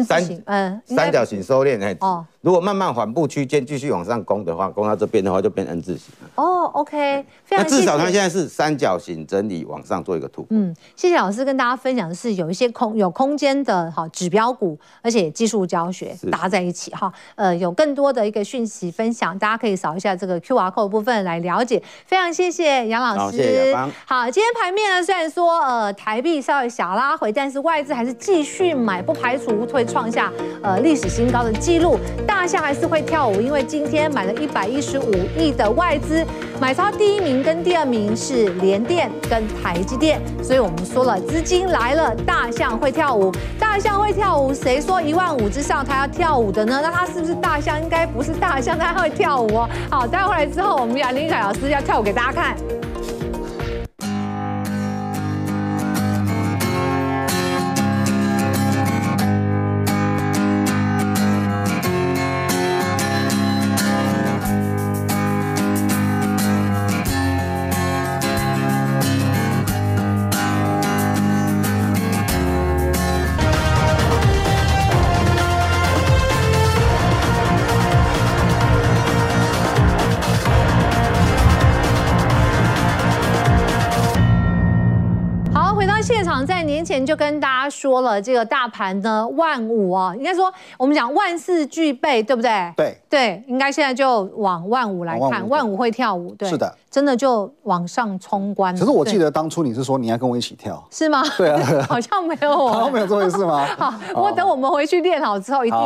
三嗯三角形收敛哎哦。如果慢慢缓步区间继续往上攻的话，攻到这边的话就变 N 字形了。哦，OK，非常谢谢。那至少它现在是三角形整理往上做一个突破。嗯，谢谢老师跟大家分享的是有一些空有空间的哈指标股，而且技术教学搭在一起哈。呃，有更多的一个讯息分享，大家可以扫一下这个 QR code 部分来了解。非常谢谢杨老师。谢谢好，今天盘面呢虽然说呃台币稍微小拉回，但是外资还是继续买，不排除创下呃历史新高的记录。大象还是会跳舞，因为今天买了一百一十五亿的外资，买超第一名跟第二名是联电跟台积电，所以我们说了资金来了，大象会跳舞，大象会跳舞，谁说一万五之上它要跳舞的呢？那它是不是大象？应该不是大象，它会跳舞哦。好，待会来之后，我们杨林凯老师要跳舞给大家看。前就跟大家说了，这个大盘呢，万五啊，应该说我们讲万事俱备，对不对？对对，应该现在就往万五来看，万五会跳舞，对，是的，真的就往上冲关。可是我记得当初你是说你要跟我一起跳，是吗？对啊，[LAUGHS] 好像没有，[LAUGHS] 好像没有这回事吗？[LAUGHS] 好，不过等我们回去练好之后一定。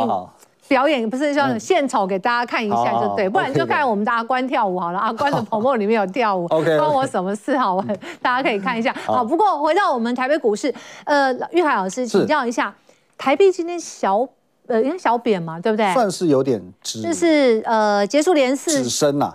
表演不是像献丑给大家看一下就对，不然就看我们大阿关跳舞好了。阿关的 [LAUGHS] 朋友里面有跳舞，关我什么事？好玩，[LAUGHS] 大家可以看一下。好，不过回到我们台北股市，呃，玉海老师请教一下，台币今天小。呃，因为小扁嘛，对不对？算是有点直，就是呃，结束连四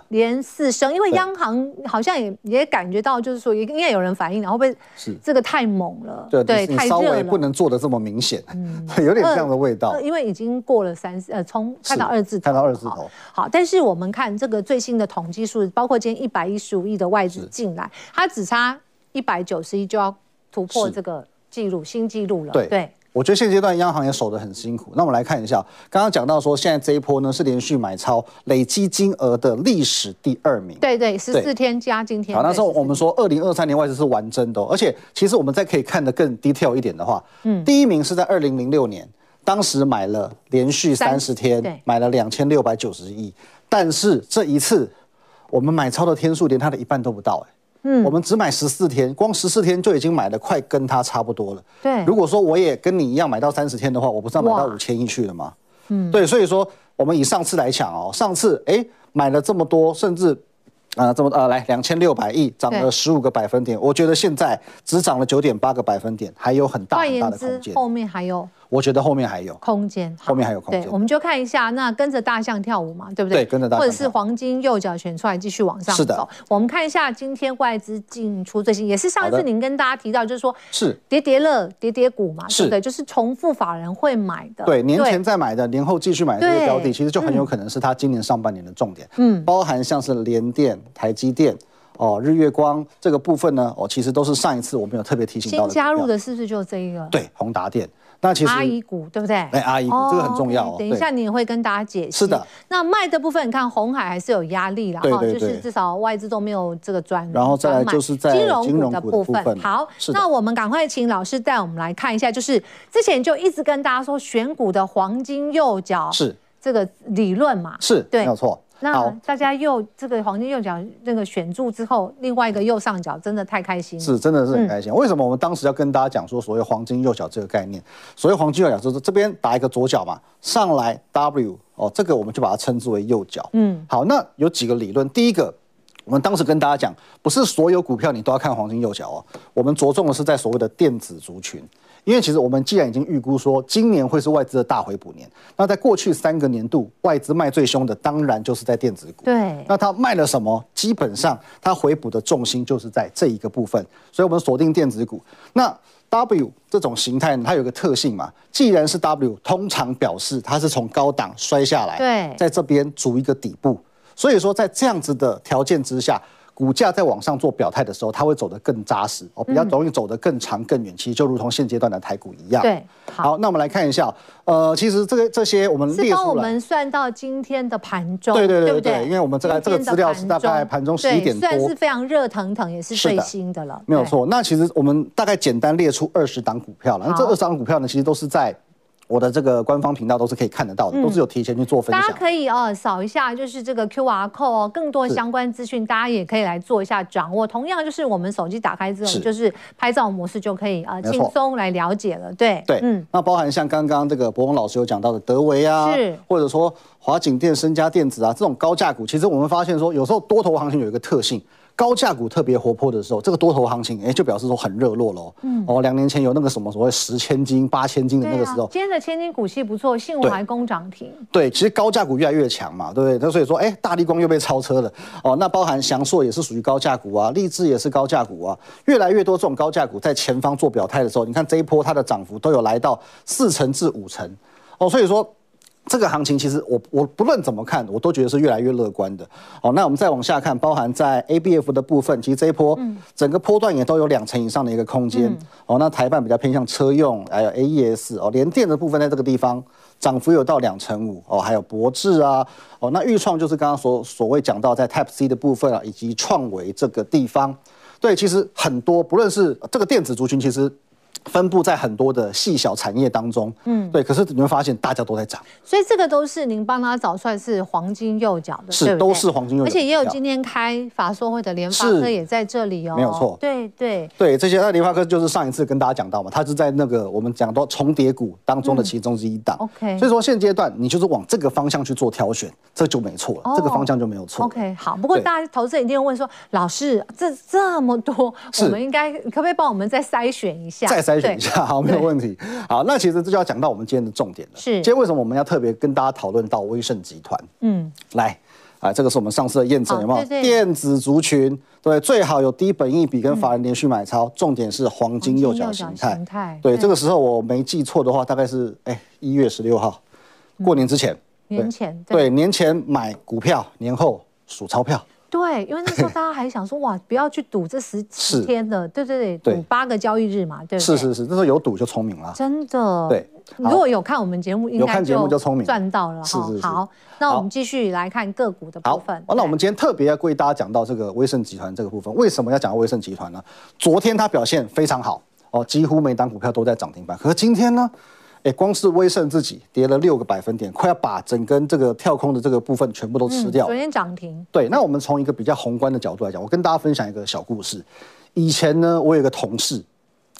连四升。因为央行好像也也感觉到，就是说，应该有人反映，然后被是这个太猛了，对对，太热了，不能做的这么明显，嗯，[LAUGHS] 有点这样的味道。因为已经过了三呃，从看到二字头，看到二字头。好，但是我们看这个最新的统计数，包括今天一百一十五亿的外资进来，它只差一百九十亿就要突破这个记录新记录了，对对。我觉得现阶段央行也守得很辛苦。那我们来看一下，刚刚讲到说，现在这一波呢是连续买超，累积金额的历史第二名。对对，十四天加今天。好，那时候我们说，二零二三年外资是完真的，而且其实我们再可以看得更 detail 一点的话，嗯，第一名是在二零零六年，当时买了连续三十天，买了两千六百九十亿，但是这一次我们买超的天数连它的一半都不到，哎。嗯，我们只买十四天，光十四天就已经买的快跟它差不多了。对，如果说我也跟你一样买到三十天的话，我不是要买到五千亿去了吗？嗯，对，所以说我们以上次来讲哦，上次哎买了这么多，甚至啊、呃、这么呃来两千六百亿，涨了十五个百分点，我觉得现在只涨了九点八个百分点，还有很大很大的空间，后面还有。我觉得后面还有空间，后面还有空间。对，我们就看一下，那跟着大象跳舞嘛，对不对？对，跟着大象。或者是黄金右脚选出来继续往上走。是的。我们看一下今天外资进出最新，也是上一次您跟大家提到，就是说是叠叠乐、叠叠股嘛，是对，就是重复法人会买的。对，年前再买的，年后继续买的这些标的，其实就很有可能是他今年上半年的重点。嗯，包含像是联电、台积电、哦日月光这个部分呢，哦其实都是上一次我们有特别提醒到的。新加入的是不是就这一个？对，宏达电。那其实阿姨股对不对？哎，阿姨股这个很重要。等一下你也会跟大家解释。是的。那卖的部分，你看红海还是有压力啦，哈，就是至少外资都没有这个专。然后再来就是在金融股的部分。好，那我们赶快请老师带我们来看一下，就是之前就一直跟大家说选股的黄金右脚是这个理论嘛？是，对，没有错。那大家又这个黄金右脚那个选住之后，另外一个右上角真的太开心了，是真的是很开心。嗯、为什么我们当时要跟大家讲说所谓黄金右脚这个概念？所谓黄金右脚就是这边打一个左脚嘛，上来 W 哦，这个我们就把它称之为右脚。嗯，好，那有几个理论，第一个。我们当时跟大家讲，不是所有股票你都要看黄金右脚哦。我们着重的是在所谓的电子族群，因为其实我们既然已经预估说今年会是外资的大回补年，那在过去三个年度外资卖最凶的，当然就是在电子股。对。那它卖了什么？基本上它回补的重心就是在这一个部分，所以我们锁定电子股。那 W 这种形态呢，它有个特性嘛，既然是 W，通常表示它是从高档摔下来，对，在这边筑一个底部。所以说，在这样子的条件之下，股价在往上做表态的时候，它会走得更扎实哦，比较容易走得更长更远。其实就如同现阶段的台股一样。对，好，那我们来看一下，呃，其实这个这些我们列出来，是帮我们算到今天的盘中，对对对对？因为我们这个这个资料是大概盘中十一点多，算是非常热腾腾，也是最新的了。没有错。那其实我们大概简单列出二十档股票了，那这二十档股票呢，其实都是在。我的这个官方频道都是可以看得到的，嗯、都是有提前去做分享。大家可以哦扫一下，就是这个 QR code 哦，更多相关资讯，大家也可以来做一下掌握。同样就是我们手机打开之后，就是拍照模式就可以呃轻松来了解了。对对，嗯，那包含像刚刚这个博宏老师有讲到的德维啊，是或者说华景电、身家电子啊这种高价股，其实我们发现说有时候多头行情有一个特性。高价股特别活泼的时候，这个多头行情，哎，就表示说很热络喽。嗯，哦，两年前有那个什么所谓十千金、八千金的那个时候，今天的千金股息不错，信怀工涨停。对，其实高价股越来越强嘛，对不对？那所以说，哎，大力光又被超车了。哦，那包含祥硕也是属于高价股啊，立志也是高价股啊，越来越多这种高价股在前方做表态的时候，你看这一波它的涨幅都有来到四成至五成。哦，所以说。这个行情其实我我不论怎么看，我都觉得是越来越乐观的。好，那我们再往下看，包含在 ABF 的部分，其实这一波整个波段也都有两成以上的一个空间。哦，那台半比较偏向车用，还有 AES 哦，联电的部分在这个地方涨幅有到两成五哦，还有博智啊，哦，那钰创就是刚刚所所谓讲到在 Type C 的部分啊，以及创维这个地方，对，其实很多不论是这个电子族群，其实。分布在很多的细小产业当中，嗯，对。可是你会发现大家都在涨，所以这个都是您帮他找出来是黄金右脚的，是都是黄金右脚，而且也有今天开法说会的联发科也在这里哦，没有错，对对。对，这些那联发科就是上一次跟大家讲到嘛，它是在那个我们讲到重叠股当中的其中之一档，OK。所以说现阶段你就是往这个方向去做挑选，这就没错了，这个方向就没有错。OK，好。不过大家投资人一定会问说，老师这这么多，我们应该可不可以帮我们再筛选一下？再筛选一下，[LAUGHS] 好。没有问题。好，那其实这就要讲到我们今天的重点了。是，今天为什么我们要特别跟大家讨论到威盛集团？嗯，来，啊，这个是我们上次的验证，有没有？电子族群，对，最好有低本益比跟法人连续买超，重点是黄金右脚形态。对，这个时候我没记错的话，大概是哎一月十六号，过年之前，年前，对，年前买股票，年后数钞票。对，因为那时候大家还想说，哇，不要去赌这十十天的，对对对，赌八个交易日嘛，对不对？是是是，那时候有赌就聪明了，真的。对，如果有看我们节目，应该就聪明赚到了。是是是。好，那我们继续来看个股的部分。好，那我们今天特别要为大家讲到这个威盛集团这个部分，为什么要讲到威盛集团呢？昨天它表现非常好哦，几乎每档股票都在涨停板，可是今天呢？哎，光是威盛自己跌了六个百分点，快要把整根这个跳空的这个部分全部都吃掉。昨天涨停。对，那我们从一个比较宏观的角度来讲，我跟大家分享一个小故事。以前呢，我有一个同事，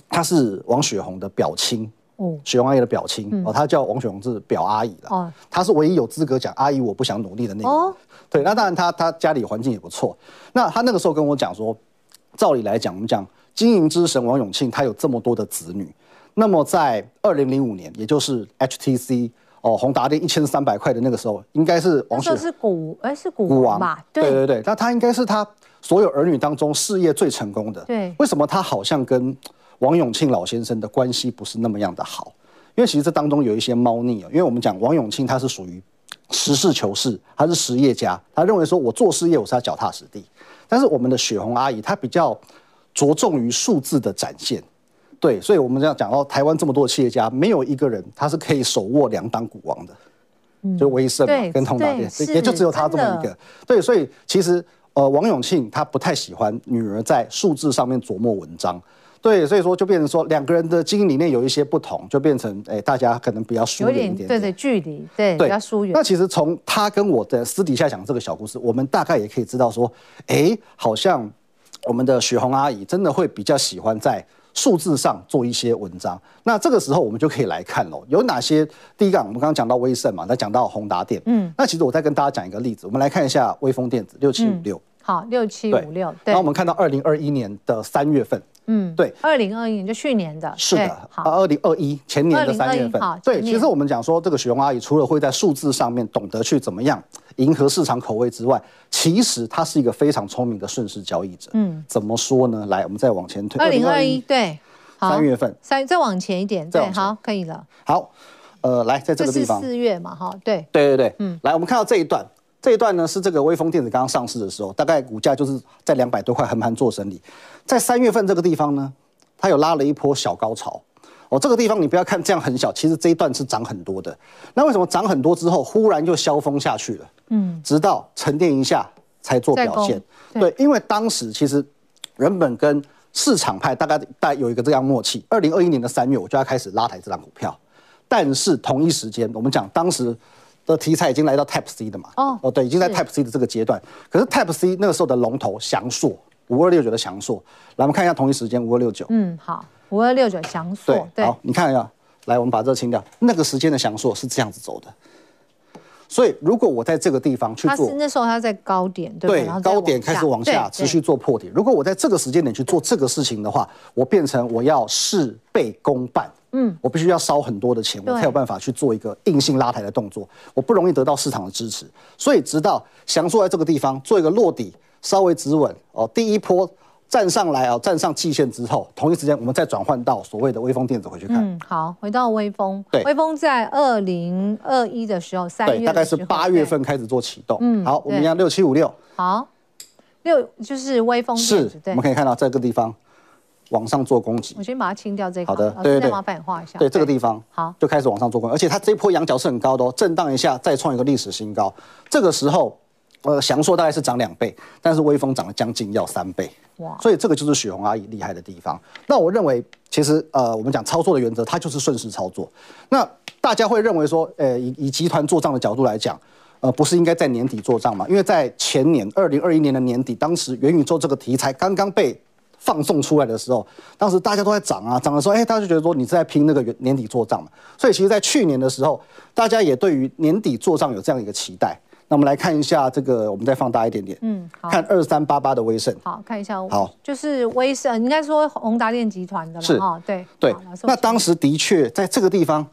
他是王雪红的表亲，哦，雪红阿姨的表亲，哦，他叫王雪红是表阿姨了，哦，他是唯一有资格讲阿姨我不想努力的那个。哦，对，那当然他他家里环境也不错。那他那个时候跟我讲说，照理来讲，我们讲经营之神王永庆，他有这么多的子女。那么在二零零五年，也就是 HTC 哦，宏达电一千三百块的那个时候，应该是王雪红是股哎是股王吧？对对对，那他应该是他所有儿女当中事业最成功的。对，为什么他好像跟王永庆老先生的关系不是那么样的好？因为其实这当中有一些猫腻啊。因为我们讲王永庆他是属于实事求是，他是实业家，他认为说我做事业我是要脚踏实地。但是我们的雪红阿姨她比较着重于数字的展现。对，所以我们这样讲到台湾这么多的企业家，没有一个人他是可以手握两档股王的，嗯、就威盛嘛，跟通达电，也就只有他这么一个。对，所以其实呃，王永庆他不太喜欢女儿在数字上面琢磨文章。对，所以说就变成说两个人的经营理念有一些不同，就变成哎，大家可能比较疏远一点，点，对对，距离对，对比较疏远。那其实从他跟我的私底下讲这个小故事，我们大概也可以知道说，哎，好像我们的雪红阿姨真的会比较喜欢在。数字上做一些文章，那这个时候我们就可以来看喽，有哪些？第一个，我们刚刚讲到威盛嘛，再讲到宏达电，嗯，那其实我再跟大家讲一个例子，我们来看一下威风电子六七五六，好，六七五六，对。然后我们看到二零二一年的三月份，嗯，对，二零二一年就去年的，是的，好，二零二一前年的三月份，对，其实我们讲说这个雪红阿姨除了会在数字上面懂得去怎么样迎合市场口味之外，其实她是一个非常聪明的顺势交易者。嗯，怎么说呢？来，我们再往前推。二零二一，对，三月份，三再往前一点，对，好，可以了。好，呃，来，在这个地方，四月嘛，哈，对，对对对，嗯，来，我们看到这一段，这一段呢是这个微风电子刚刚上市的时候，大概股价就是在两百多块横盘做整理，在三月份这个地方呢，它有拉了一波小高潮。哦，这个地方你不要看这样很小，其实这一段是涨很多的。那为什么涨很多之后忽然就消风下去了？嗯，直到沉淀一下才做表现。对，对，因为当时其实人本跟市场派大概大概有一个这样默契。二零二一年的三月，我就要开始拉抬这张股票，但是同一时间，我们讲当时的题材已经来到 Type C 的嘛？哦，哦，对，已经在 Type C 的这个阶段。可是 Type C 那个时候的龙头翔硕五二六九的翔硕，来我们看一下同一时间五二六九。嗯，好。五二六九翔硕，对，好，你看一下，来，我们把这个清掉。那个时间的翔硕是这样子走的，所以如果我在这个地方去做，那时候它在高点，对，对，高点开始往下持续做破底。如果我在这个时间点去做这个事情的话，我变成我要事倍功半，嗯，我必须要烧很多的钱，我才有办法去做一个硬性拉抬的动作，我不容易得到市场的支持。所以直到翔硕在这个地方做一个落底，稍微止稳哦，第一波。站上来啊，站上季线之后，同一时间我们再转换到所谓的微风电子回去看。嗯，好，回到微风。对，微风在二零二一的时候，三月大概是八月份开始做启动。嗯，好，我们一样六七五六。好，六就是微风。是，我们可以看到这个地方往上做攻击。我先把它清掉这个。好的，对对对，麻烦你画一下。对这个地方，好，就开始往上做攻击，而且它这一波仰角是很高的哦，震荡一下再创一个历史新高。这个时候，呃，祥硕大概是涨两倍，但是威风涨了将近要三倍。哇！所以这个就是雪红阿姨厉害的地方。那我认为，其实呃，我们讲操作的原则，它就是顺势操作。那大家会认为说，呃，以以集团做账的角度来讲，呃，不是应该在年底做账吗？因为在前年二零二一年的年底，当时元宇宙这个题材刚刚被放送出来的时候，当时大家都在涨啊，涨的时候，哎，大家就觉得说你是在拼那个年底做账嘛。所以其实，在去年的时候，大家也对于年底做账有这样一个期待。那我们来看一下这个，我们再放大一点点，嗯，好，看二三八八的威盛，好，看一下，好，就是威盛，应该说宏达电集团的了，是，对。对。那当时的确在这个地方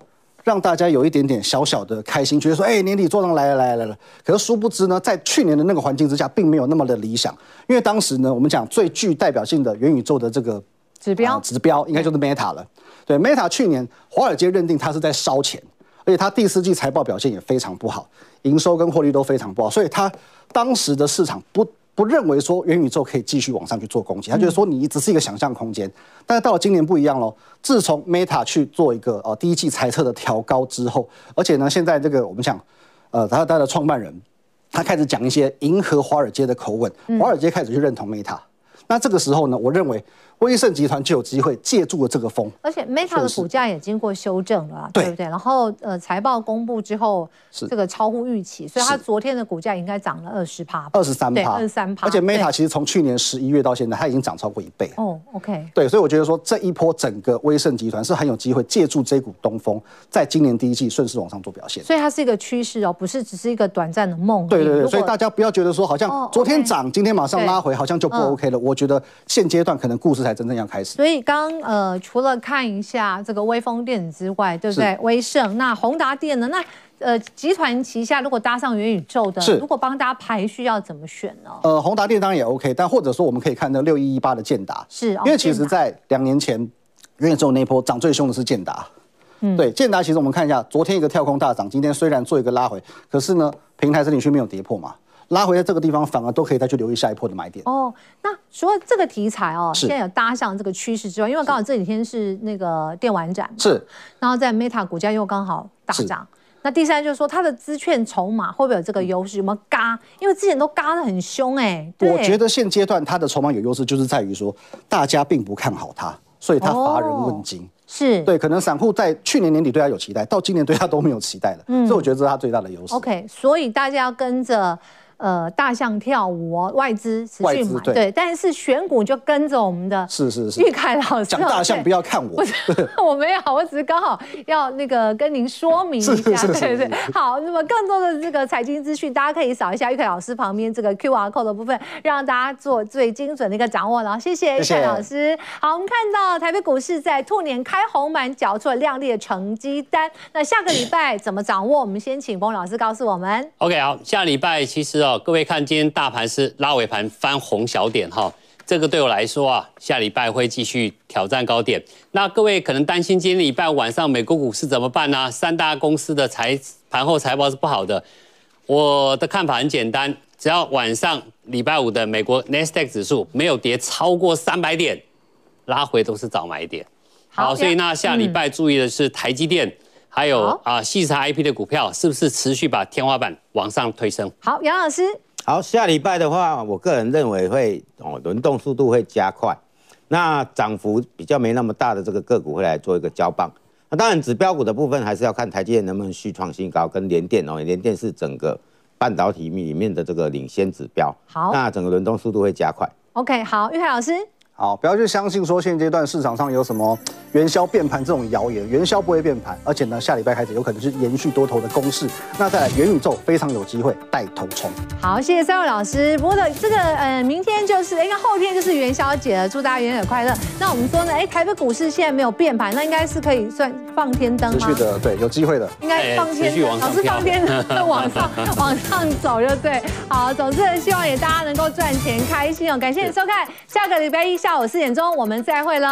让大家有一点点小小的开心，觉得说，哎，年底做账来了来了来了。可是殊不知呢，在去年的那个环境之下，并没有那么的理想，因为当时呢，我们讲最具代表性的元宇宙的这个指标、呃、指标，应该就是 Meta 了。对，对，Meta 去年华尔街认定它是在烧钱。所以它第四季财报表现也非常不好，营收跟获利都非常不好，所以它当时的市场不不认为说元宇宙可以继续往上去做攻击，他觉得说你只是一个想象空间。但是到了今年不一样喽，自从 Meta 去做一个呃第一季财测的调高之后，而且呢现在这个我们讲，呃他他的创办人他开始讲一些迎合华尔街的口吻，华尔街开始去认同 Meta，那这个时候呢，我认为。威盛集团就有机会借助了这个风，而且 Meta 的股价也经过修正了，对不对？然后呃，财报公布之后，这个超乎预期，所以它昨天的股价应该涨了二十趴，二十三趴，二十三趴。而且 Meta 其实从去年十一月到现在，它已经涨超过一倍。哦，OK。对，所以我觉得说这一波整个威盛集团是很有机会借助这股东风，在今年第一季顺势往上做表现。所以它是一个趋势哦，不是只是一个短暂的梦。对对对，所以大家不要觉得说好像昨天涨，今天马上拉回，好像就不 OK 了。我觉得现阶段可能故事才真正要开始。所以刚呃，除了看一下这个威风电子之外，对不对？威盛，那宏达电呢？那呃，集团旗下如果搭上元宇宙的，如果帮大家排序要怎么选呢？呃，宏达电当然也 OK，但或者说我们可以看到六一一八的建达，是，因为其实在两年前元宇宙那一波涨最凶的是建达，嗯，对，建达其实我们看一下，昨天一个跳空大涨，今天虽然做一个拉回，可是呢，平台整理区没有跌破嘛。拉回在这个地方，反而都可以再去留意下一波的买点。哦，那除了这个题材哦，现在有搭上这个趋势之外，因为刚好这几天是那个电玩展，是，然后在 Meta 股价又刚好大涨。那第三就是说，它的资券筹码会不会有这个优势？有没有嘎？因为之前都嘎得很凶哎。我觉得现阶段它的筹码有优势，就是在于说大家并不看好它，所以它乏人问津。是对，可能散户在去年年底对它有期待，到今年对它都没有期待了。嗯，所以我觉得这是它最大的优势。OK，所以大家要跟着。呃，大象跳舞哦，外资持续买，对，对，但是选股就跟着我们的是是是，玉凯老师讲大象不要看我，不是 [LAUGHS] 我没有，我只是刚好要那个跟您说明一下，对对。好，那么更多的这个财经资讯，大家可以扫一下玉凯老师旁边这个 QR code 的部分，让大家做最精准的一个掌握。然后谢谢玉凯老师。好，我们看到台北股市在兔年开红盘，缴出了亮丽的成绩单。那下个礼拜怎么掌握？我们先请澎老师告诉我们。OK，好，下礼拜其实哦。各位看，今天大盘是拉尾盘翻红小点哈，这个对我来说啊，下礼拜会继续挑战高点。那各位可能担心今天礼拜晚上美国股市怎么办呢？三大公司的财盘后财报是不好的。我的看法很简单，只要晚上礼拜五的美国 Nasdaq 指数没有跌超过三百点，拉回都是早买点。好，好，所以那下礼拜注意的是台积电，嗯、还有啊，细查 IP 的股票是不是持续把天花板往上推升？好，杨老师。好，下礼拜的话，我个人认为会哦，轮动速度会加快，那涨幅比较没那么大的这个个股会来做一个交棒。那当然，指标股的部分还是要看台积电能不能续创新高，跟联电哦，联电是整个半导体里面的这个领先指标。好，那整个轮动速度会加快。OK，好，玉海老师。好，不要去相信说现阶段市场上有什么元宵变盘这种谣言，元宵不会变盘，而且呢，下礼拜开始有可能是延续多头的攻势。那在元宇宙非常有机会带头冲。好，谢谢三位老师。不过的这个呃，明天就是应该后天就是元宵节了，祝大家元宵快乐。那我们说呢，哎，台北股市现在没有变盘，那应该是可以算放天灯吗？持续的，[LAUGHS] 对，有机会的。应该放天灯，老师放天灯往上往上走就对。好，总之希望也大家能够赚钱开心哦。感谢你收看，下个礼拜一下。下午四点钟，我们再会喽。